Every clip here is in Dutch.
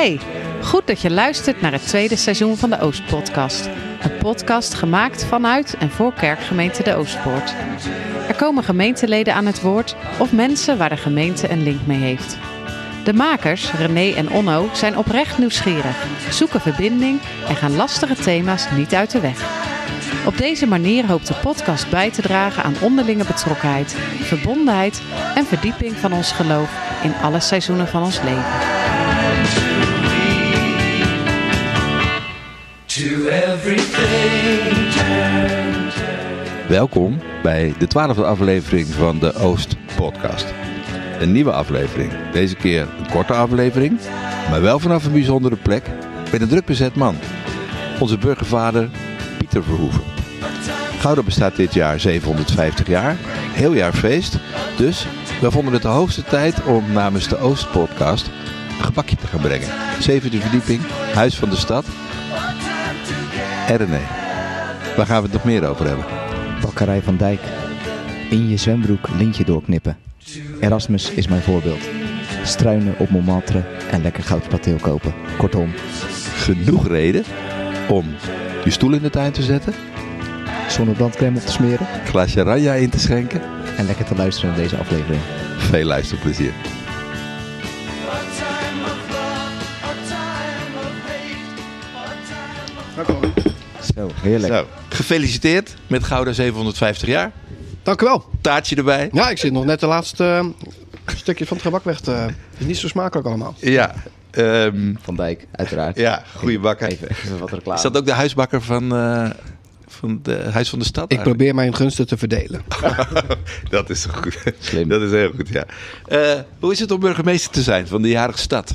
Hey, goed dat je luistert naar het tweede seizoen van de Oostpodcast. Een podcast gemaakt vanuit en voor kerkgemeente De Oostpoort. Er komen gemeenteleden aan het woord of mensen waar de gemeente een link mee heeft. De makers, René en Onno, zijn oprecht nieuwsgierig, zoeken verbinding en gaan lastige thema's niet uit de weg. Op deze manier hoopt de podcast bij te dragen aan onderlinge betrokkenheid, verbondenheid en verdieping van ons geloof in alle seizoenen van ons leven. To everything turn, Welkom bij de twaalfde aflevering van de Oost Podcast. Een nieuwe aflevering. Deze keer een korte aflevering, maar wel vanaf een bijzondere plek met een druk bezet man. Onze burgervader Pieter Verhoeven. Gouda bestaat dit jaar 750 jaar, heel jaar feest. Dus we vonden het de hoogste tijd om namens de Oost Podcast een gebakje te gaan brengen. Zevende verdieping, Huis van de Stad. En René, waar gaan we het nog meer over hebben? Bakkerij van Dijk. In je zwembroek lintje doorknippen. Erasmus is mijn voorbeeld. Struinen op Montmartre en lekker goudpateel kopen. Kortom, genoeg reden om je stoel in de tuin te zetten, zonnebrandcrème op te smeren glaasje ranja in te schenken. en lekker te luisteren naar deze aflevering. Veel luisterplezier. Heerlijk. Zo, gefeliciteerd met Gouda 750 jaar. Dank u wel. Taartje erbij. Ja, ik zit nog net de laatste eh, stukje van het gebak weg te... Het is niet zo smakelijk allemaal. Ja, ehm, Van Dijk, uiteraard. ja goede bakker. Even, even wat reclame. Is dat ook de huisbakker van, eh, van de Huis van de Stad? Ik eigenlijk? probeer mijn gunsten te verdelen. dat is goed. Slim. Dat is heel goed, ja. Eh, hoe is het om burgemeester te zijn van de jarige stad?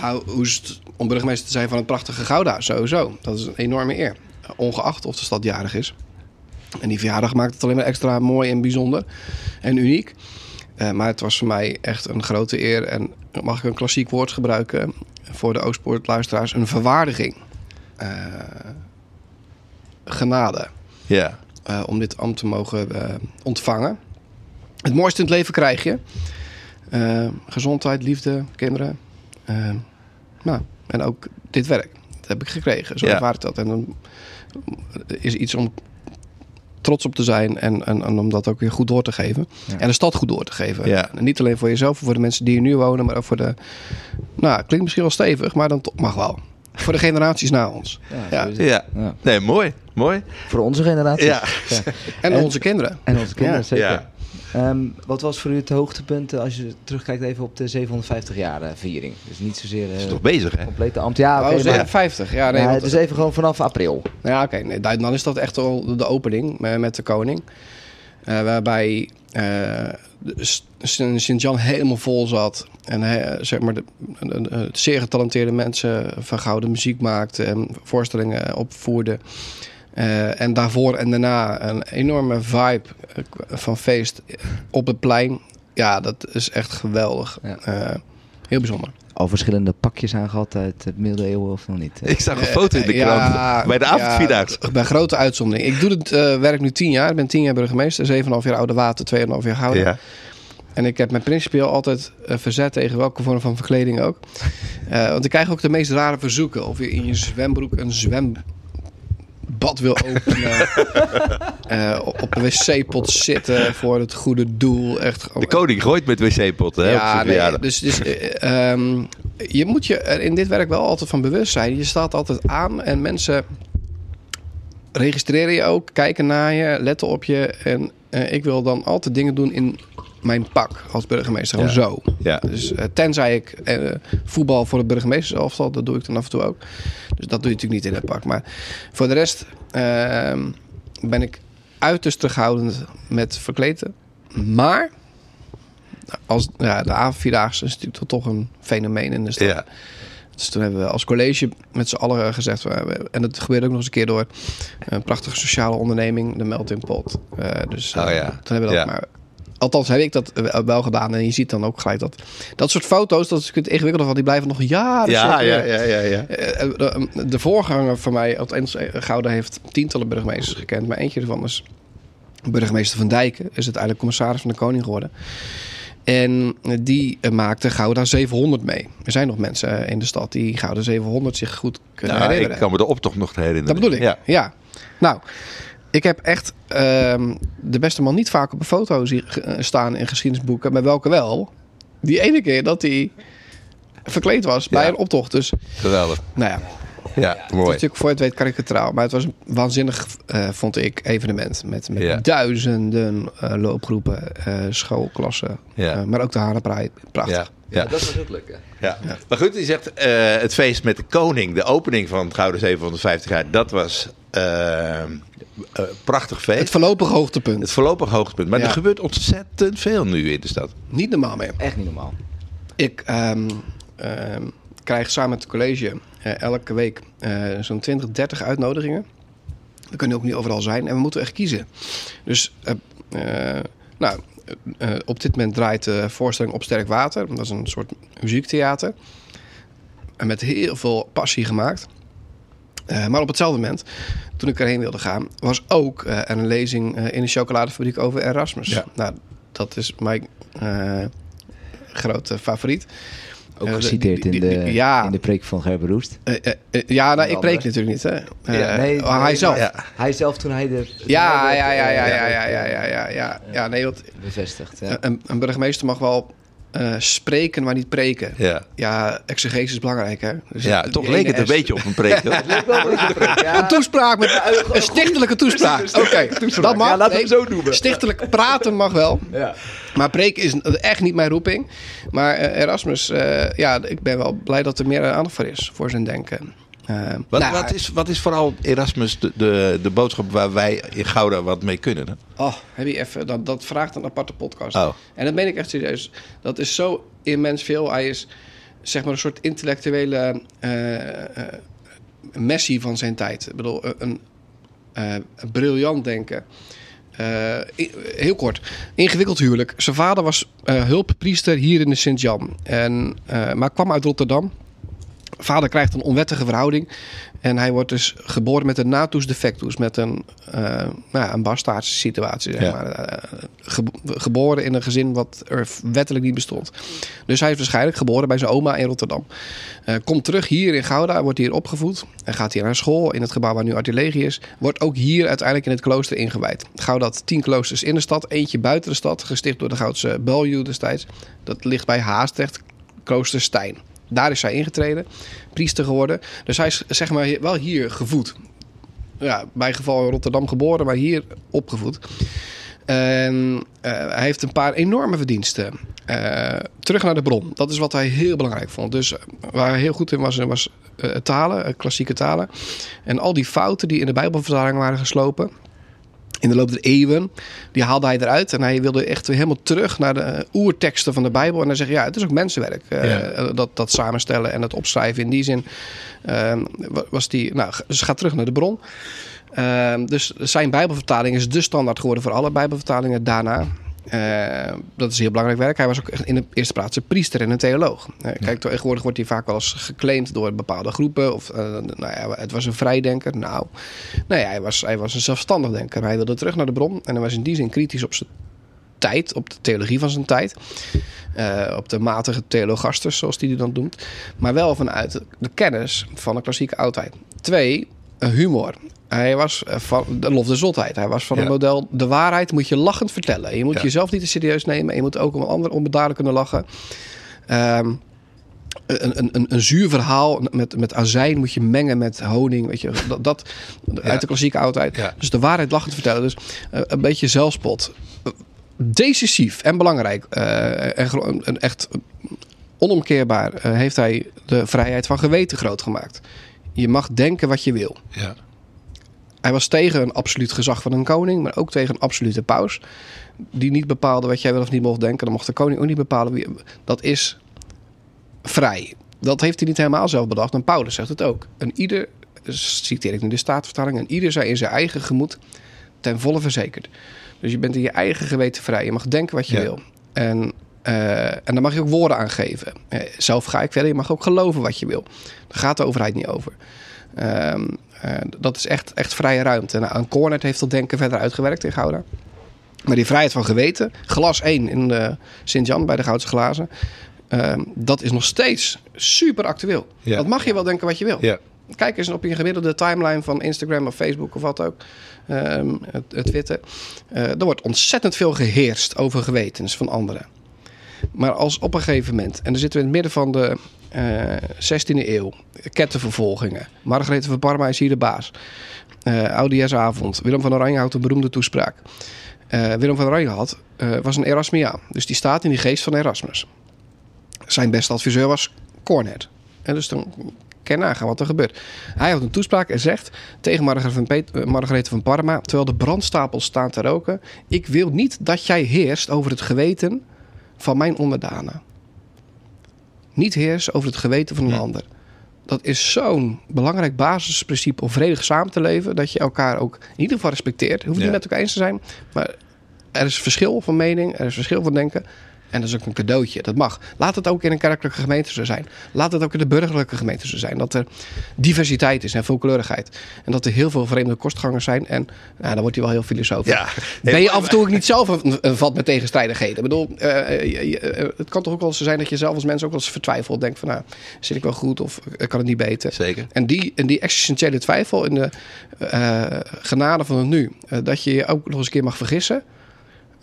Nou, hoe is het om burgemeester te zijn van het prachtige Gouda? Sowieso. Dat is een enorme eer. Ongeacht of de stad jarig is. En die verjaardag maakt het alleen maar extra mooi en bijzonder en uniek. Eh, maar het was voor mij echt een grote eer. En mag ik een klassiek woord gebruiken voor de Oostpoort-luisteraars? Een verwaardiging. Eh, genade. Ja. eh, om dit ambt te mogen ontvangen. Het mooiste in het leven krijg je. Gezondheid, liefde, kinderen. Eh, nou, en ook dit werk. Dat heb ik gekregen. Zo Ja. ervaar ik dat. En dan is iets om trots op te zijn en, en, en om dat ook weer goed door te geven. Ja. En de stad goed door te geven. Ja. En niet alleen voor jezelf, voor de mensen die hier nu wonen, maar ook voor de... Nou, klinkt misschien wel stevig, maar dan toch mag wel. Voor de generaties na ons. Ja, Ja. Nee, mooi. Mooi. Voor onze generatie. Ja. En, En- onze kinderen. En onze kinderen, Ja. zeker. Ehm, wat was voor u het hoogtepunt eh, als je terugkijkt even op de 750 jaar eh, viering? Dus niet zozeer Is uh, toch bezig, hè? complete ambt. Ja, oké, oh, maar... 57. Ja, nee, dus even gewoon vanaf april. Ja, oké. nee, dan is dat echt wel de opening met, met de koning. Eh, waarbij eh, de S- Sint-Jan helemaal vol zat. En zeg maar de, de- de zeer getalenteerde mensen van gouden muziek maakten. En voorstellingen opvoerden. Eh, en daarvoor en daarna een enorme vibe eh, van feest op het plein. Ja, dat is echt geweldig. Ja. Eh, heel bijzonder. Al verschillende pakjes aangehad uit de middeleeuwen of nog niet? Ik zag een foto in de krant ja, bij de avondvierdaagse. ja, bij grote uitzondering. Ik doe het eh, werk nu tien jaar. Ik ben tien jaar burgemeester. 7,5 jaar oude water, 2,5 jaar gouden. Ja. En ik heb me principieel altijd verzet tegen welke vorm van verkleding ook. Eh, want ik krijg ook de meest rare verzoeken. Of je in je zwembroek een zwembad wil openen. Eh, op de wc-pot zitten voor het goede doel. Echt, De koning gooit met wc-potten, hè? nee, verjaardag. dus, dus eh, ehm, je moet je er in dit werk wel altijd van bewust zijn. Je staat altijd aan en mensen registreren je ook, kijken naar je, letten op je. En eh, ik wil dan altijd dingen doen in mijn pak als burgemeester. Gewoon Ja. zo. Ja. Dus eh, tenzij ik eh, voetbal voor het burgemeesterselftal, dat doe ik dan af en toe ook. Dus dat doe je natuurlijk niet in het pak. Maar voor de rest ehm, ben ik uiterst terughoudend met verkleden. Maar als, ja, de avondvierdaagse is natuurlijk toch een fenomeen in de stad. Ja. Dus toen hebben we als college met z'n allen gezegd... en dat gebeurde ook nog eens een keer door... een prachtige sociale onderneming, de Melting Pot. Eh, dus Oh ja. toen hebben we dat Ja. maar... Althans heb ik dat wel gedaan. En je ziet dan ook gelijk dat... Dat soort foto's, dat is het ingewikkelde van... die blijven nog jaren Ja, ja, ja, ja, ja. Eh, eh, De, de voorganger van mij, althans eh, Gouda, heeft tientallen burgemeesters gekend. Maar eentje ervan is burgemeester van Dijken. Is uiteindelijk commissaris van de Koning geworden. En die maakte Gouda 700 mee. Er zijn nog mensen in de stad die Gouda 700 zich goed kunnen Nou, herinneren. ik kan me de optocht nog herinneren. Dat bedoel ik. Ja. Ja. Nou, ik heb echt ehm, de beste man niet vaak op een foto zien ge- staan in geschiedenisboeken. Maar welke wel? Die ene keer dat hij verkleed was bij Ja. een optocht. Dus, Geweldig. nou ja. Ja, Het is mooi. natuurlijk voor het weet karikaturaal. Maar het was een waanzinnig, eh, vond ik, evenement. Met, met Ja. duizenden eh, loopgroepen, eh, schoolklassen. Ja. eh, maar ook de Harenpraai. Prachtig. Ja, ja. dat was leuk. hè? Ja. Maar goed, je zegt eh, het feest met de koning, de opening van het Gouden 750 jaar, dat was eh, prachtig feest. Het voorlopig hoogtepunt. Het voorlopig hoogtepunt. Maar Ja. er gebeurt ontzettend veel nu in de stad. Niet normaal meer. Echt niet normaal. Ik ehm, ehm, krijg samen met het college eh, elke week eh, zo'n 20, 30 uitnodigingen. We kunnen ook niet overal zijn en we moeten echt kiezen. Dus nou, eh, eh, op dit moment draait de voorstelling Op Sterk Water. Dat is een soort muziektheater. En met heel veel passie gemaakt. Eh, maar op hetzelfde moment, toen ik erheen wilde gaan, was ook eh, er een lezing eh, in de chocoladefabriek over Erasmus. Ja. Nou, dat is mijn eh, grote favoriet. Ook Eh, geciteerd die- in die- de, die- ja. in de preek van Gerber Roest. Eh, eh, eh, ja, nou, ik preek natuurlijk niet, hè. Eh, Ja, nee, oh, hij nee, zelf. Ja. Ja, Hij zelf toen hij de... ja, ja, ja, ja, ja, ja, ja, ja, ja, ja, ja. nee, want Bevestigd. Ja. een, een burgemeester mag wel eh, spreken, maar niet preken. Ja, Ja, exegese is belangrijk, hè. Dus ja toch leek het een S- beetje op een preek. hoor. Een toespraak met een stichtelijke toespraak. Oké, dat mag. Ja, laten we zo noemen. Stichtelijk praten mag wel. Ja. Maar preken is echt niet mijn roeping. Maar eh, Erasmus, eh, ja, ik ben wel blij dat er meer aandacht voor is, voor zijn denken. Eh, Wat, nou, wat, is, wat is vooral Erasmus de, de, de boodschap waar wij in Gouda wat mee kunnen? Hè? Oh, heb je even, dat, dat vraagt een aparte podcast. Oh. En dat meen ik echt serieus. Dat is zo immens veel. Hij is zeg maar een soort intellectuele eh, messie van zijn tijd. Ik bedoel, een, een briljant denken. Heel kort, ingewikkeld huwelijk. Zijn vader was hulppriester hier in de Sint-Jan. En, maar kwam uit Rotterdam. Vader krijgt een onwettige verhouding. En hij wordt dus geboren met een natus defectus. Met een, eh nou ja, een bastaardse situatie, zeg Ja. maar. Eh, ge- geboren in een gezin wat er wettelijk niet bestond. Dus hij is waarschijnlijk geboren bij zijn oma in Rotterdam. Eh, komt terug hier in Gouda, wordt hier opgevoed. En gaat hier naar school in het gebouw waar nu Artillerie is. Wordt ook hier uiteindelijk in het klooster ingewijd. Gouda had tien kloosters in de stad. Eentje buiten de stad, gesticht door de Goudse Belju destijds. Dat ligt bij Haastrecht, klooster Stijn. Daar is hij ingetreden, priester geworden. Dus hij is zeg maar wel hier gevoed. Ja, bij geval in Rotterdam geboren, maar hier opgevoed. En eh, hij heeft een paar enorme verdiensten. Eh, terug naar de bron. Dat is wat hij heel belangrijk vond. Dus waar hij heel goed in was, was eh, talen, klassieke talen. En al die fouten die in de Bijbelvertaling waren geslopen. In de loop der eeuwen, die haalde hij eruit. En hij wilde echt helemaal terug naar de eh, oerteksten van de Bijbel. En dan zeg je, ja, het is ook mensenwerk. eh, dat, dat samenstellen en het opschrijven. In die zin eh, wa- was die... Nou, dus ga terug naar de bron. Ehm, dus zijn Bijbelvertaling is de standaard geworden voor alle Bijbelvertalingen daarna. Eh, dat is heel belangrijk werk. Hij was ook echt in de eerste plaats een priester en een theoloog. Eh, kijk, tegenwoordig wordt hij vaak wel eens geclaimd door bepaalde groepen. Of, eh, nou ja, het was een vrijdenker. Nou, nee, hij was, hij was een zelfstandig denker. Hij wilde terug naar de bron. En hij was in die zin kritisch op zijn tijd, op de theologie van zijn tijd. Op de matige theologasters, zoals die die dan noemt. Maar wel vanuit de kennis van de klassieke oudheid. Twee, humor. Hij was eh, van de lof de zotheid. Hij was van Ja. het model de waarheid moet je lachend vertellen. Je moet Ja. jezelf niet te serieus nemen. En je moet ook om een ander onbedaarlijk kunnen lachen. Ehm, een, een, een, een zuur verhaal met, met azijn moet je mengen met honing. Weet je, dat, dat uit de klassieke oudheid. Dus de waarheid lachend vertellen. Dus eh, een beetje zelfspot. Decisief en belangrijk. eh, en, echt onomkeerbaar heeft hij de vrijheid van geweten groot gemaakt. Je mag denken wat je wil. Ja. Hij was tegen een absoluut gezag van een koning, maar ook tegen een absolute paus. Die niet bepaalde wat jij wel of niet mocht denken. Dan mocht de koning ook niet bepalen. Wie, dat is vrij. Dat heeft hij niet helemaal zelf bedacht. En Paulus zegt het ook. En ieder, citeer ik nu de staatvertaling, en ieder zij in zijn eigen gemoed ten volle verzekerd. Dus je bent in je eigen geweten vrij. Je mag denken wat je Ja. wil. En, eh, en daar mag je ook woorden aan geven. Eh, zelf ga ik verder. Je mag ook geloven wat je wil. Daar gaat de overheid niet over. Eh, dat is echt, echt vrije ruimte. Nou, en Cornet heeft dat denken verder uitgewerkt in Gouda. Maar die vrijheid van geweten, glas 1 in de Sint-Jan bij de Goudse Glazen, ehm, dat is nog steeds super actueel. Ja. Dat mag je wel denken wat je wil. Ja. Kijk eens op je gemiddelde timeline van Instagram of Facebook of wat ook. ehm, het, het Twitter. Eh, er wordt ontzettend veel geheerst over gewetens van anderen. Maar als op een gegeven moment, en dan zitten we in het midden van de eh 16e eeuw, kettenvervolgingen. Margarethe van Parma is hier de baas. Eh Oudejaarsavond. Willem van Oranje houdt een beroemde toespraak. Eh, Willem van Oranje had, eh, was een Erasmiaan. Dus die staat in die geest van Erasmus. Zijn beste adviseur was Cornet. En dus dan kan wat er gebeurt. Hij houdt een toespraak en zegt tegen eh, Margarethe van Parma... terwijl de brandstapels staan te roken... ik wil niet dat jij heerst over het geweten van mijn onderdanen. Niet heersen over het geweten van een ander. Dat is zo'n belangrijk basisprincipe om vredig samen te leven... dat je elkaar ook in ieder geval respecteert. Je hoeft Ja. niet met elkaar eens te zijn... maar er is verschil van mening, er is verschil van denken... En dat is ook een cadeautje. Dat mag. Laat het ook in een kerkelijke gemeente zo zijn. Laat het ook in de burgerlijke gemeente zo zijn. Dat er diversiteit is en veelkleurigheid. En dat er heel veel vreemde kostgangers zijn. En nou, dan wordt hij wel heel filosofisch. Ja. Ben je af en toe ook niet zelf een, een vat met tegenstrijdigheden? Ik bedoel, eh, je- je- eh, het kan toch ook wel zo zijn dat je zelf als mens ook wel eens vertwijfelt. Denkt van, nou, zit ik wel goed of eh, kan het niet beter? Zeker. En die, en die existentiële twijfel in de eh, genade van het nu. eh, dat je je ook nog eens een keer mag vergissen.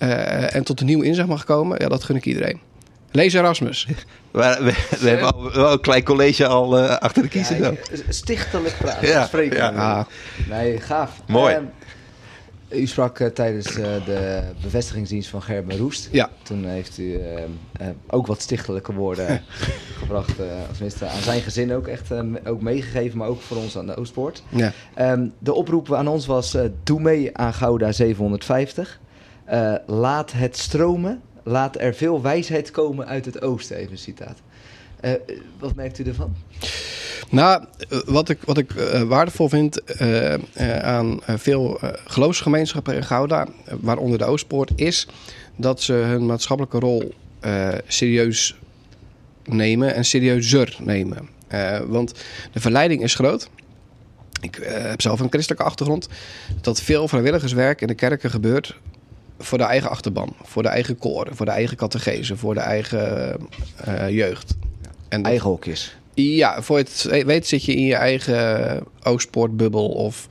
Eh, en tot een nieuw inzicht mag komen. Ja, dat gun ik iedereen. Lees Erasmus. We, we, we hebben al, wel een klein college al eh, achter de kiezer. dan. Stichtelijk praten. Ja, spreken. ja. Ah, Nee, gaaf. Mooi. Ehm, u sprak eh, tijdens eh, de bevestigingsdienst van Gerben Roest. ja. Toen heeft u ehm, eh, ook wat stichtelijke woorden gebracht. eh, tenminste aan zijn gezin ook echt eh, ook meegegeven, maar ook voor ons aan de Oostpoort. ja. Ehm, de oproep aan ons was: eh, doe mee aan Gouda 750. Eh, laat het stromen. Laat er veel wijsheid komen uit het oosten. Even een citaat. Eh, wat merkt u ervan? Nou, eh, wat ik, wat ik waardevol vind aan veel geloofsgemeenschappen in Gouda, waaronder de Oostpoort, is dat ze hun maatschappelijke rol serieus nemen en serieuzer nemen. Want de verleiding is groot. Ik heb zelf een christelijke achtergrond. Dat veel vrijwilligerswerk in de kerken gebeurt voor de eigen achterban, voor de eigen koren, voor de eigen catechese, voor de eigen eh, jeugd. En dat- Eigen hokjes. ja, voor je het weet zit je in je eigen Oostpoortbubbel of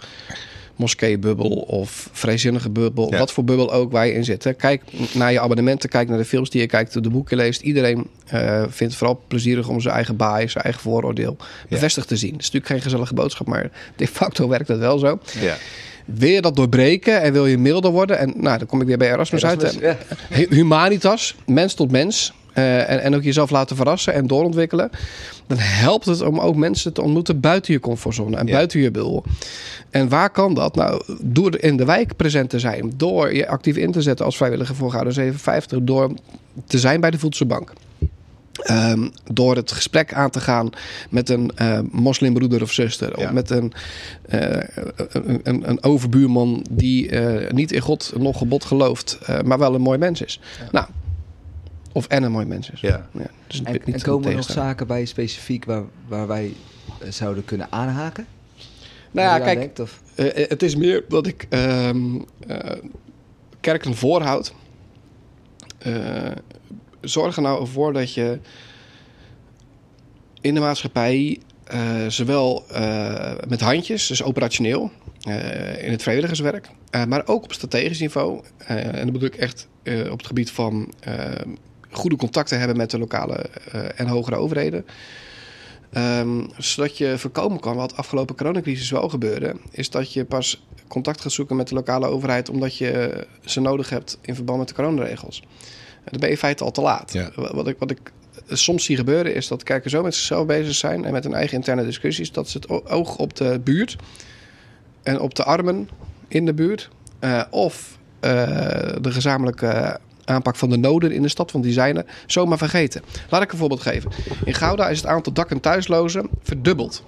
moskeebubbel of vrijzinnige bubbel. Ja. Wat voor bubbel ook waar je in zit. hè. Kijk naar je abonnementen, kijk naar de films die je kijkt, de boeken leest. Iedereen eh, vindt het vooral plezierig om zijn eigen bias, zijn eigen vooroordeel bevestigd te zien. Het is natuurlijk geen gezellige boodschap, maar de facto werkt dat wel zo. Ja. Wil je dat doorbreken en wil je milder worden? En nou, dan kom ik weer bij Erasmus, uit. Erasmus, ja. Humanitas, mens tot mens. eh, en, en ook jezelf laten verrassen en doorontwikkelen. Dan helpt het om ook mensen te ontmoeten buiten je comfortzone en Ja. buiten je bubbel. En waar kan dat? Nou, door in de wijk present te zijn. Door je actief in te zetten als vrijwilliger voor Gouden 57. Door te zijn bij de voedselbank. Ehm, door het gesprek aan te gaan met een eh, moslimbroeder of zuster. Ja. Of met een, eh, een, een, een overbuurman die eh, niet in God nog gebod gelooft. eh, maar wel een mooi mens is. Nou, of en een mooi mens is. Ja. dus En, niet en een komen er nog zaken bij specifiek waar, waar wij zouden kunnen aanhaken? Nou ja, kijk, denkt, of? Eh, het is meer dat ik ehm eh, kerken voorhoud. Zorg er nou voor dat je in de maatschappij eh, zowel eh, met handjes, dus operationeel, eh, in het vrijwilligerswerk, maar ook op strategisch niveau. en dat bedoel ik echt op het gebied van goede contacten hebben met de lokale en hogere overheden. Ehm, zodat je voorkomen kan wat afgelopen coronacrisis wel gebeurde, is dat je pas contact gaat zoeken met de lokale overheid omdat je ze nodig hebt in verband met de coronaregels. Dan ben je in feite al te laat. Ja. Wat ik, wat ik soms zie gebeuren is dat kerken zo met zichzelf bezig zijn en met hun eigen interne discussies dat ze het oog op de buurt en op de armen in de buurt eh, of eh, de gezamenlijke aanpak van de noden in de stad, want die zijn er, zomaar vergeten. Laat ik een voorbeeld geven. In Gouda is het aantal dak- en thuislozen verdubbeld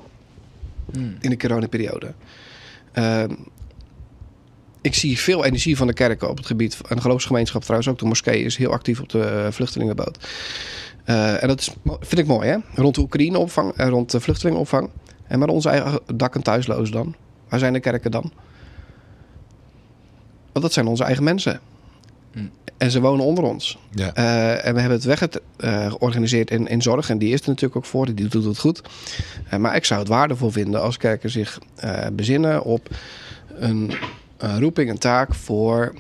in de coronaperiode. Ehm ik zie veel energie van de kerken op het gebied. En de geloofsgemeenschap trouwens ook. De moskee is heel actief op de eh, vluchtelingenboot. Eh, en dat is, vind ik mooi, hè? Rond de Oekraïneopvang en rond de vluchtelingenopvang. En maar onze eigen dak- en thuisloos dan? Waar zijn de kerken dan? Want dat zijn onze eigen mensen. Mm. En ze wonen onder ons. Ja. Eh, en we hebben het weg eh, georganiseerd in, in zorg. En die is er natuurlijk ook voor. Die doet het goed. Eh, maar ik zou het waardevol vinden als kerken zich eh, bezinnen op een, een roeping, een taak voor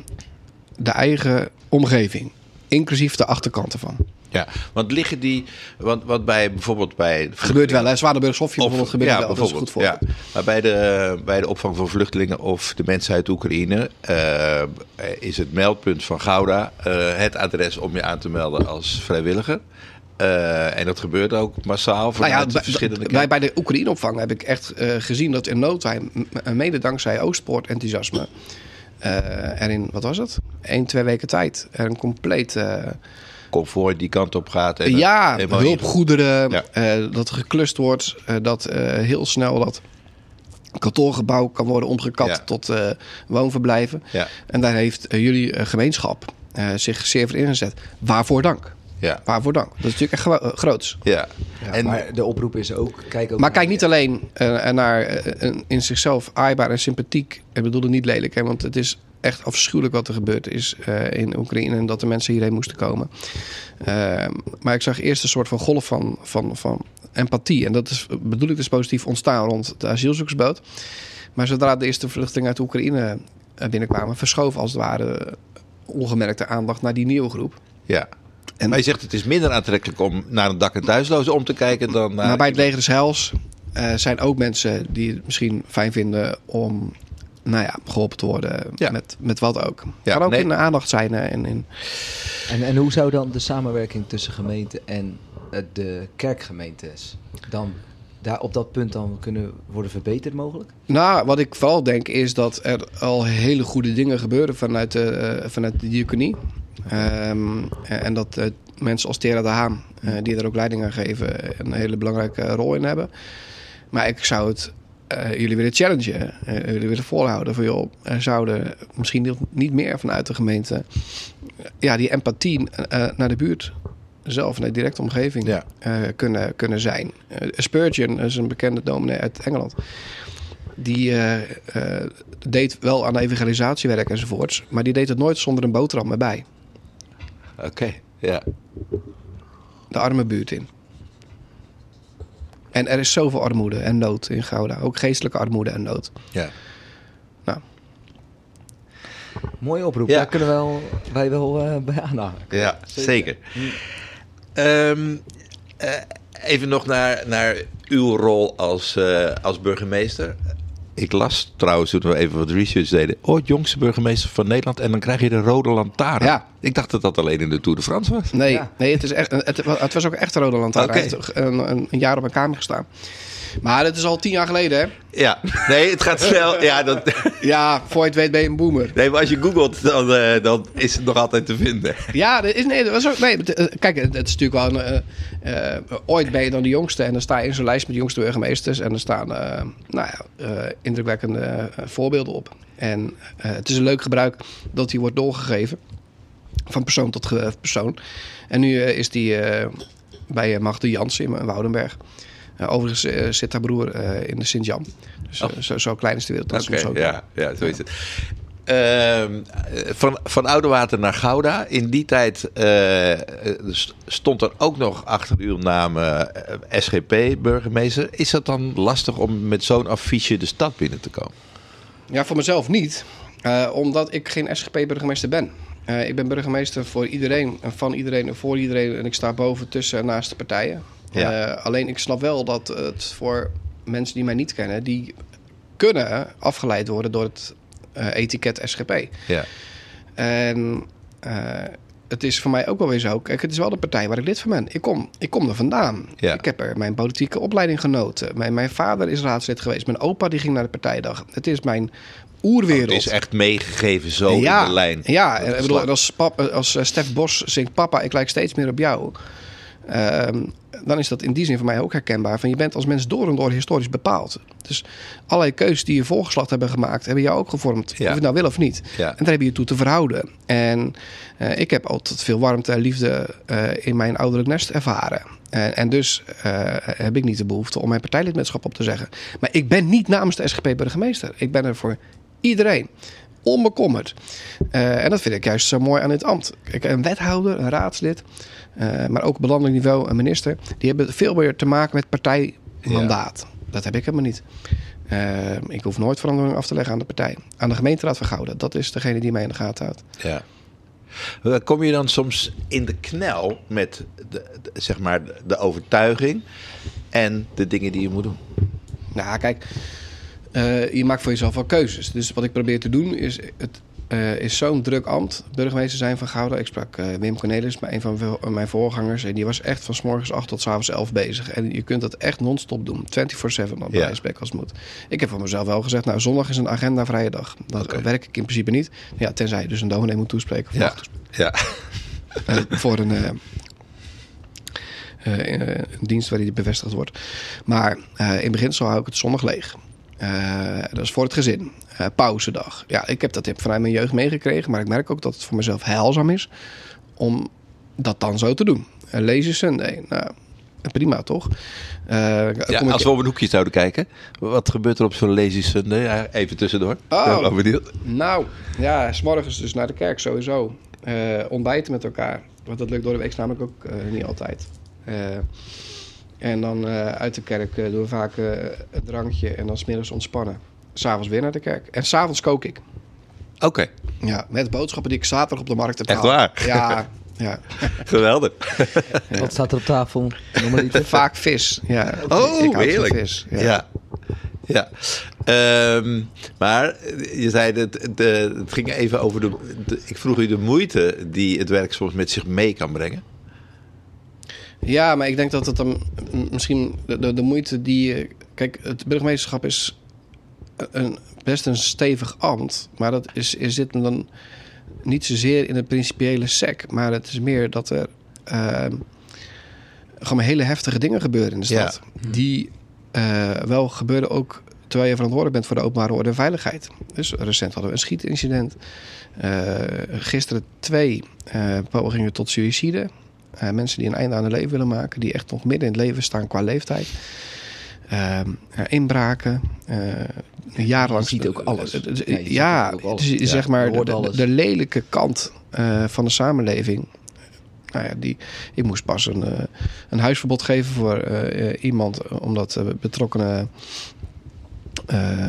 de eigen omgeving. Inclusief de achterkant ervan. Ja, want liggen die, want, want bij bijvoorbeeld bij gebeurt wel, hè? Zwaardenburgs Hofje bijvoorbeeld gebeurt ja, wel. Dat is goed voorbeeld. Ja. Maar bij de, bij de opvang van vluchtelingen of de mensen uit Oekraïne eh, is het meldpunt van Gouda eh, het adres om je aan te melden als vrijwilliger. Eh, en dat gebeurt ook massaal Nou vanuit ja, bij, verschillende bij, bij de Oekraïne-opvang heb ik echt eh, gezien dat in no time, m- mede dankzij Oostpoort-enthousiasme, eh, er in, wat was het? Eén, twee weken tijd, er een compleet... eh, comfort die kant op gaat. En ja, hulpgoederen, Ja. eh, dat geklust wordt, eh, dat eh, heel snel dat kantoorgebouw kan worden omgekapt Ja. tot eh, woonverblijven. En daar heeft eh, jullie eh, gemeenschap eh, zich zeer voor ingezet. Waarvoor dank? Ja, Waarvoor dank? Dat is natuurlijk echt gewo- eh, groots. ja. Ja, en, maar de oproep is ook... Kijk ook Maar kijk niet alleen eh, naar eh, een in zichzelf aaibaar en sympathiek. Ik bedoel het niet lelijk, hè, want het is echt afschuwelijk wat er gebeurd is eh, in Oekraïne en dat de mensen hierheen moesten komen. Maar ik zag eerst een soort van golf van, van, van empathie. En dat is, bedoel ik dus positief ontstaan rond de asielzoekersboot. Maar zodra de eerste vluchtelingen uit Oekraïne binnenkwamen, verschoof als het ware ongemerkte aandacht naar die nieuwe groep. ja. En- maar je zegt het is minder aantrekkelijk om naar een dak- en thuisloze om te kijken dan naar... Maar bij het leger des Heils eh, zijn ook mensen die het misschien fijn vinden om nou ja, geholpen te worden Ja. met, met wat ook. Ja, kan ook nee. in de aandacht zijn. En in, En, en hoe zou dan de samenwerking tussen gemeente en eh, de kerkgemeentes dan daar op dat punt dan kunnen worden verbeterd mogelijk? nou, wat ik vooral denk is dat er al hele goede dingen gebeuren vanuit de, eh, vanuit de diaconie. Ehm, en dat eh, mensen als Tera de Haan, eh, die er ook leiding aan geven, een hele belangrijke rol in hebben. Maar ik zou het eh, jullie willen challengen, eh, jullie willen voorhouden van joh, er zouden misschien niet, meer vanuit de gemeente eh, ja, die empathie eh, naar de buurt zelf, naar de directe omgeving Ja. eh, kunnen, kunnen zijn. Eh, Spurgeon is een bekende dominee uit Engeland. Die eh, eh, deed wel aan evangelisatiewerk enzovoorts, maar die deed het nooit zonder een boterham erbij. Oké, ja. De arme buurt in. En er is zoveel armoede en nood in Gouda. Ook geestelijke armoede en nood. ja. Mooie oproep, Ja. daar kunnen we wel, wij wel eh, bij aanhaken. Ja, zeker. Ehm, eh, even nog naar, naar uw rol als, eh, als burgemeester. Ik las trouwens toen we even wat research deden. Ooit jongste burgemeester van Nederland. En dan krijg je de rode lantaarn. Ja. Ik dacht dat dat alleen in de Tour de France was. Nee, Ja. nee het, is echt, het, het was ook echt een rode lantaarn. Hij heeft een, een, een jaar op mijn kamer gestaan. Maar het is al tien jaar geleden, hè? Ja, nee, het gaat snel. Ja, dat, Ja, voor je het weet ben je een boomer. nee, maar als je googelt, dan, eh, dan is het nog altijd te vinden. Ja, dat is, nee, dat was ook, nee, eh, kijk, het het is natuurlijk wel een... eh, ooit ben je dan de jongste en dan sta je in zo'n lijst met de jongste burgemeesters. En er staan, nou ja, indrukwekkende voorbeelden op. En het is een leuk gebruik dat die wordt doorgegeven. Van persoon tot persoon. En nu is die bij Magde Jansen in Woudenberg. Eh, overigens eh, zit haar broer eh, in de Sint-Jan. Dus eh, zo, zo klein is de wereld. Dat ja, ja, zo is het. Ehm, van, van Oudewater naar Gouda. In die tijd st- stond er ook nog achter uw naam SGP-burgemeester. Is dat dan lastig om met zo'n affiche de stad binnen te komen? Ja, voor mezelf niet. Omdat ik geen SGP-burgemeester ben. Ik ben burgemeester voor iedereen, en van iedereen en voor iedereen. En ik sta boven, tussen en naast de partijen. Ja. Eh, alleen ik snap wel dat het voor mensen die mij niet kennen... die kunnen afgeleid worden door het eh, etiket SGP. Ja, En eh, het is voor mij ook wel weer zo. Kijk, het is wel de partij waar ik lid van ben. Ik kom, ik kom er vandaan. Ja. Ik heb er mijn politieke opleiding genoten. Mijn, mijn vader is raadslid geweest. Mijn opa die ging naar de partijdag. Het is mijn oerwereld. het is echt meegegeven zo in de lijn. Ja, is bedoel, als, pap, als Stef Bos zingt papa, ik lijk steeds meer op jou. Ehm, dan is dat in die zin voor mij ook herkenbaar. Van je bent als mens door en door historisch bepaald. Dus allerlei keuzes die je voorgeslacht hebben gemaakt, hebben jou ook gevormd. Ja. Of je het nou wil of niet. Ja. En daar heb je je toe te verhouden. En eh, ik heb altijd veel warmte en liefde eh, in mijn ouderlijk nest ervaren. En, en dus eh, heb ik niet de behoefte om mijn partijlidmaatschap op te zeggen. Maar ik ben niet namens de SGP burgemeester. Ik ben er voor iedereen. onbekommerd. En dat vind ik juist zo mooi aan dit ambt. Kijk, een wethouder, een raadslid, eh, maar ook op landelijk niveau een minister, die hebben veel meer te maken met partijmandaat. Dat heb ik helemaal niet. Eh, ik hoef nooit verandering af te leggen aan de partij. Aan de gemeenteraad van Gouden. Dat is degene die mij in de gaten houdt. Ja. Eh, Kom je dan soms in de knel met de, de- zeg maar de- overtuiging en de dingen die je moet doen? Nou, kijk, je maakt voor jezelf wel keuzes. Dus wat ik probeer te doen is, het eh, is zo'n druk ambt, burgemeester zijn van Gouda. Ik sprak eh, Wim Cornelis, maar een van v- mijn voorgangers, en die was echt van s morgens 8 tot s avonds 11 bezig. En je kunt dat echt non-stop doen, 24/7 dan bij van als het moet. Ik heb voor mezelf wel gezegd, nou, zondag is een agendavrije dag. Oké. werk ik in principe niet. Ja, tenzij je dus een dominee moet toespreken. Of Ja. Ja. Eh, voor een, eh, eh, eh, een dienst waar die bevestigd wordt. Maar eh, in beginsel hou ik het zondag leeg. Eh, dat is voor het gezin. Eh, pauzedag. Ja, ik heb dat vanuit mijn jeugd meegekregen. Maar ik merk ook dat het voor mezelf heilzaam is om dat dan zo te doen. Uh, lezen Sunday. Nou, prima toch? Eh, Ja, ik- als we op een hoekje zouden kijken, wat gebeurt er op zo'n lazy Sunday? Ja, Even tussendoor. Oh. Nou, ja, s'morgens dus naar de kerk sowieso. Eh, ontbijten met elkaar. Want dat lukt door de week namelijk ook eh, niet altijd. Eh, en dan eh, uit de kerk eh, doen we vaak eh, een drankje en dan smiddags ontspannen. S'avonds weer naar de kerk. En s'avonds kook ik. Oké, Ja, met boodschappen die ik zaterdag op de markt heb Echt waar? Ja, ja. geweldig. Wat staat er op tafel? Noem maar iets. vaak vis. Ja, Oh, ik heerlijk. vis. Ja. Ja. ja. Ehm, maar je zei dat de, het ging even over de, de- Ik vroeg u de moeite die het werk soms met zich mee kan brengen. Ja, maar ik denk dat het dan misschien de, de, de moeite die. je- Kijk, het burgemeesterschap is een, best een stevig ambt. Maar dat is, is zit hem dan niet zozeer in het principiële sec. Maar het is meer dat er ehm, gewoon hele heftige dingen gebeuren in de stad. Die eh, wel gebeuren ook terwijl je verantwoordelijk bent voor de openbare orde en veiligheid. Dus recent hadden we een schietincident. Eh, gisteren twee eh, pogingen tot suïcide. Mensen die een einde aan hun leven willen maken, die echt nog midden in het leven staan qua leeftijd. Ehm, eh, inbraken, jarenlang. Je ziet ook alles. Ja, je ziet ja, ook alles. dus Ja, zeg maar de, de, lelijke kant eh, van de samenleving. Nou ja, die, ik moest pas een, eh, een huisverbod geven voor eh, iemand, omdat betrokkenen.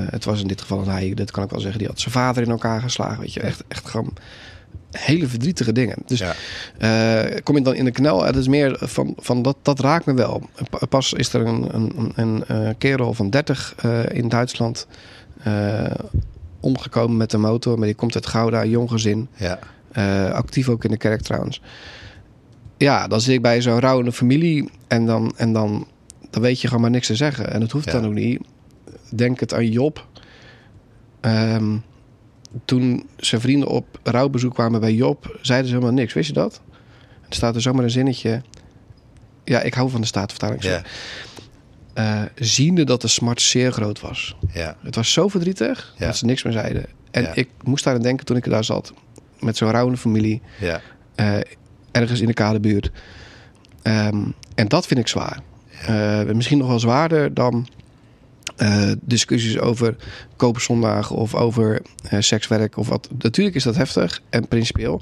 het was in dit geval een hij, dat kan ik wel zeggen. Die had zijn vader in elkaar geslagen. Weet je, echt, echt gewoon hele verdrietige dingen. Dus Ja. eh, kom je dan in de knel? Het is meer van, van dat, dat raakt me wel. Pa- Pas is er een, een, een, een eh, kerel van 30 eh, in Duitsland omgekomen met een motor. Maar die komt uit Gouda, jong gezin. Ja. Actief ook in de kerk trouwens. Ja, dan zit ik bij zo'n rouwende familie en dan, en dan, dan weet je gewoon maar niks te zeggen. En dat hoeft Ja. dan ook niet. Denk het aan Job. Ehm, toen zijn vrienden op rouwbezoek kwamen bij Job, zeiden ze helemaal niks. Wist je dat? Er staat er zomaar een zinnetje. Ja, ik hou van de Statenvertaling. Ja. Eh, ziende dat de smart zeer groot was. Ja. Het was zo verdrietig Ja. dat ze niks meer zeiden. En Ja. ik moest daar aan denken toen ik daar zat. Met zo'n rouwende familie. Ja. eh, ergens in de kadebuurt. Ehm, en dat vind ik zwaar. Eh, misschien nog wel zwaarder dan eh, discussies over koopzondagen of over eh, sekswerk of wat. Natuurlijk is dat heftig en principieel.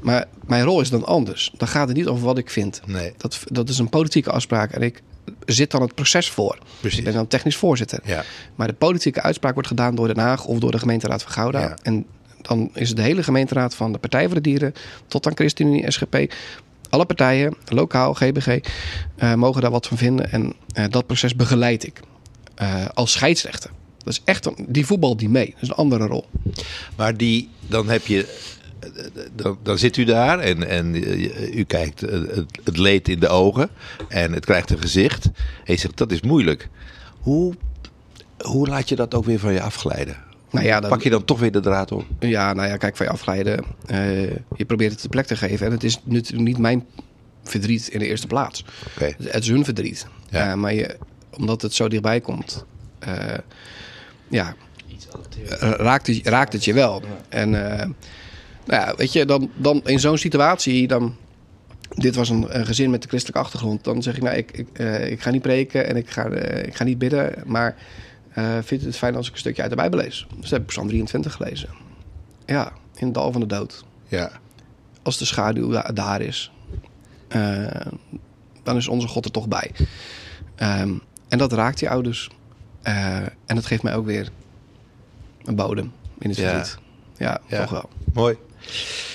Maar mijn rol is dan anders. Dan gaat het niet over wat ik vind. Nee. Dat, dat is een politieke afspraak en ik zit dan het proces voor. Precies. Ik ben dan technisch voorzitter. Ja. Maar de politieke uitspraak wordt gedaan door Den Haag of door de gemeenteraad van Gouda. Ja. En dan is het de hele gemeenteraad van de Partij voor de Dieren tot aan ChristenUnie, SGP. Alle partijen, lokaal, GBG, eh, mogen daar wat van vinden. En dat proces begeleid ik eh, als scheidsrechter. Dat is echt een, die voetbal die mee. Dat is een andere rol. Maar die, dan heb je. Dan, dan zit u daar en, en eh, u kijkt eh, het, het leed in de ogen en het krijgt een gezicht. En je zegt dat is moeilijk. Hoe, hoe laat je dat ook weer van je afglijden? Nou ja, dan, Pak je dan toch weer de draad op? Ja, nou ja, kijk, van je afglijden. je probeert het de plek te geven. En het is natuurlijk niet mijn verdriet in de eerste plaats. Het is hun verdriet. Ja. Maar je, omdat het zo dichtbij komt, eh, ja, eh, raakt, het, raakt het je wel. En eh, nou ja, weet je, dan, dan in zo'n situatie, dan, dit was een, een gezin met een christelijke achtergrond, dan zeg ik, nou, ik, ik, ik ga niet preken en ik ga, ik ga niet bidden, maar vind het fijn als ik een stukje uit de Bijbel lees. Dus heb ik Psalm 23 gelezen. Ja, in het dal van de dood. Ja. Als de schaduw da- daar is, dan is onze God er toch bij. Ehm, en dat raakt die ouders. Eh, en dat geeft mij ook weer een bodem in het Ja. verdriet. Ja, Ja. toch wel. Mooi.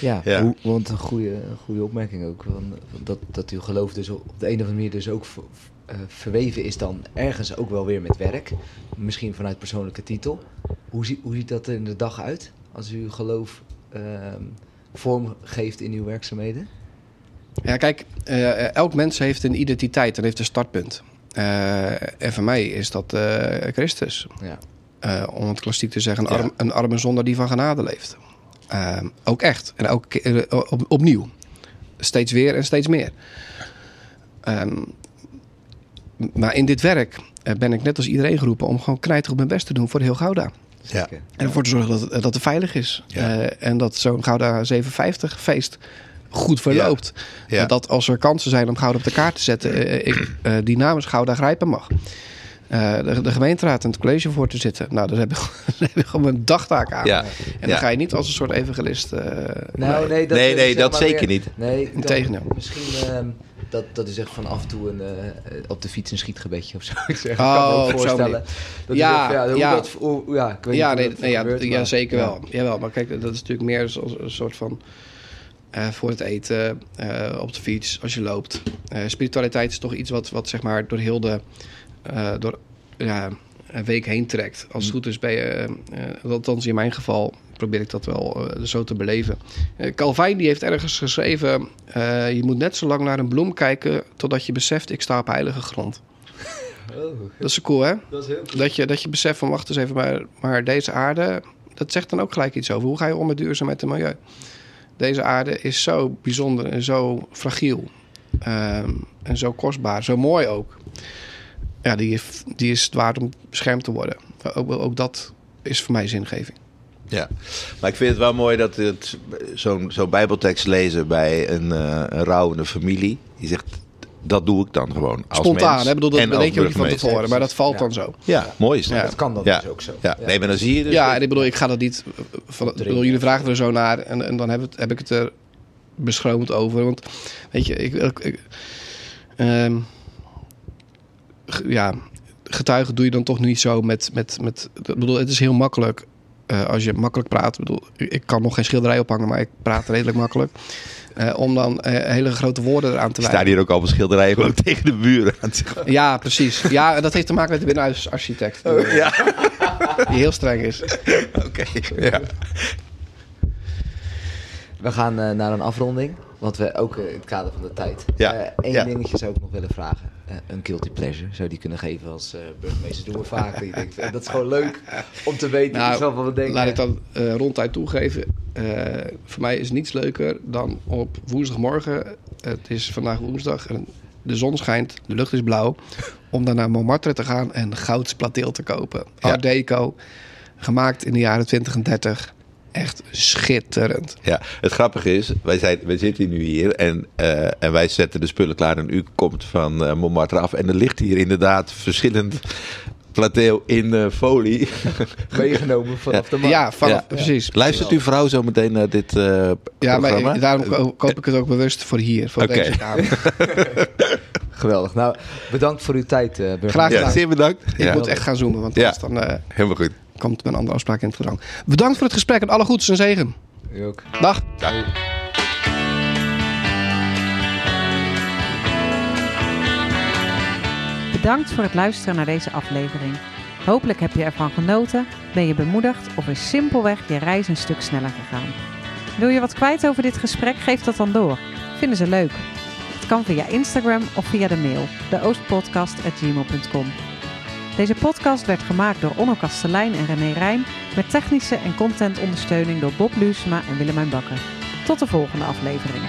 Ja, Ja. Hoe, want een goede, een goede opmerking ook. Van, van dat, dat uw geloof dus op de een of andere manier dus ook ver- eh, verweven is dan ergens ook wel weer met werk. Misschien vanuit persoonlijke titel. Hoe, zie, hoe ziet dat er in de dag uit als u uw geloof ehm, vorm geeft in uw werkzaamheden? Ja, kijk, eh, elk mens heeft een identiteit en heeft een startpunt. Eh, en voor mij is dat eh, Christus. Ja. Eh, om het klassiek te zeggen, een, Ja. arm, een arme zonder die van genade leeft. Ook echt. En eh, op, opnieuw. Steeds weer en steeds meer. Ehm, maar in dit werk eh, ben ik net als iedereen geroepen om gewoon knijterig mijn best te doen voor heel Gouda. Ja. En ervoor te zorgen dat, het- dat het veilig is. Ja. Eh, en dat zo'n Gouda 750 feest goed verloopt. Ja. Dat als er kansen zijn om Gouda op de kaart te zetten, eh, ik eh, die namens Gouda grijpen mag. Eh, de, de gemeenteraad en het college voor te zitten. Nou, daar heb ik, daar heb ik gewoon een dagtaak aan. Ja. En Ja. dan ga je niet als een soort evangelist. eh, Nou, nee, dat, Nee, nee, zeg dat zeker niet. Nee, Integendeel. Misschien ehm, dat, dat is echt van af en toe een, eh, eh, op de fiets een schietgebedje of zo. Ik zeg, Oh, ik kan me ook voorstellen. Dat Ja, echt, ja, hoe ja. Dat, hoe, ja, ik weet ja, niet nee, hoe dat nee, ja, gebeurt, ja, maar- zeker ja. wel. Jawel, maar kijk, dat is natuurlijk meer zoals een soort van eh, voor het eten, eh, op de fiets, als je loopt. Eh, spiritualiteit is toch iets wat, wat zeg maar door heel de door, ja, een week heen trekt. Als het goed is ben je, althans in mijn geval, probeer ik dat wel zo te beleven. Calvijn die heeft ergens geschreven, je moet net zo lang naar een bloem kijken totdat je beseft, ik sta op heilige grond. Oh, Dat is cool, hè? dat is heel cool. Dat je, dat je beseft van, wacht eens even, maar, maar deze aarde... dat zegt dan ook gelijk iets over. Hoe ga je om met duurzaamheid en milieu? Deze aarde is zo bijzonder en zo fragiel. Ehm, en zo kostbaar, zo mooi ook. Ja, die, die is het waard om beschermd te worden. Ook, ook dat is voor mij zingeving. Ja, maar ik vind het wel mooi dat zo'n zo'n bijbeltekst lezen bij een, eh, een rouwende familie. Die zegt, dat doe ik dan gewoon als Spontaan, mens hè? Bedoel, dat en als weet je ook niet van tevoren. Maar dat valt Ja. dan zo. Ja, mooi is dat. Ja. Dat kan dan Ja. dus ook zo. Ja, nee, maar dan zie je dus... ja, en ik bedoel, ik ga dat niet... eh, Van, ik bedoel, jullie vragen er zo naar en, en dan heb, het, heb ik het er beschroomd over. Want, weet je, ik... ik, ik- ehm, ja, getuigen doe je dan toch niet zo met... met, met ik bedoel, het is heel makkelijk eh, als je makkelijk praat. Ik bedoel, ik kan nog geen schilderij ophangen, maar ik praat redelijk makkelijk. Eh, om dan eh, hele grote woorden eraan te Er wijden. staan hier ook al schilderijen gewoon tegen de buren aan te. Ja, precies. Ja, en dat heeft te maken met de binnenhuisarchitect. Ja, Die heel streng is. oké. Ja. We gaan eh, naar een afronding. Want we ook eh, in het kader van de tijd. Ja, Eén ja. dingetje zou ik nog willen vragen. Eh, een guilty pleasure. Zou die kunnen geven als eh, burgemeester? Doen we vaak. Ik denk, eh, dat is gewoon leuk om te weten. Nou, waarvan we denken. Laat ik dan eh, ronduit toegeven. Eh, voor mij is niets leuker dan op woensdagmorgen. Het is vandaag woensdag en de zon schijnt, de lucht is blauw. Om dan naar Montmartre te gaan en gouds plateel te kopen. Ja. Art Deco, gemaakt in de jaren 20 en 30. Echt schitterend. Ja, het grappige is, wij, zijn, wij zitten nu hier en, eh, en wij zetten de spullen klaar. En u komt van eh, Montmartre af. En er ligt hier inderdaad verschillend plateel in eh, folie. meegenomen vanaf de markt. Ja, vanaf, Ja. precies. Luistert uw vrouw zo meteen naar dit eh Ja, maar programma? ik- daarom ko- koop ik het ook bewust voor hier, voor deze kamer. Geweldig. Nou, bedankt voor uw tijd, eh burgemeester. Graag Ja, gedaan. zeer bedankt. Ik Ja, moet echt gaan zoomen, want Ja. anders dan helemaal goed. Komt mijn andere afspraak in het gedrang. Bedankt voor het gesprek en alle goeds en zegen. U ook. Dag. Bedankt voor het luisteren naar deze aflevering. Hopelijk heb je ervan genoten, ben je bemoedigd of is simpelweg je reis een stuk sneller gegaan. Wil je wat kwijt over dit gesprek? Geef dat dan door. Vinden ze leuk? Het kan via Instagram of via de mail, deoostpodcast.gmail.com. Deze podcast werd gemaakt door Onno Kastelein en René Rijn met technische en contentondersteuning door Bob Luusma en Willemijn Bakker. Tot de volgende aflevering.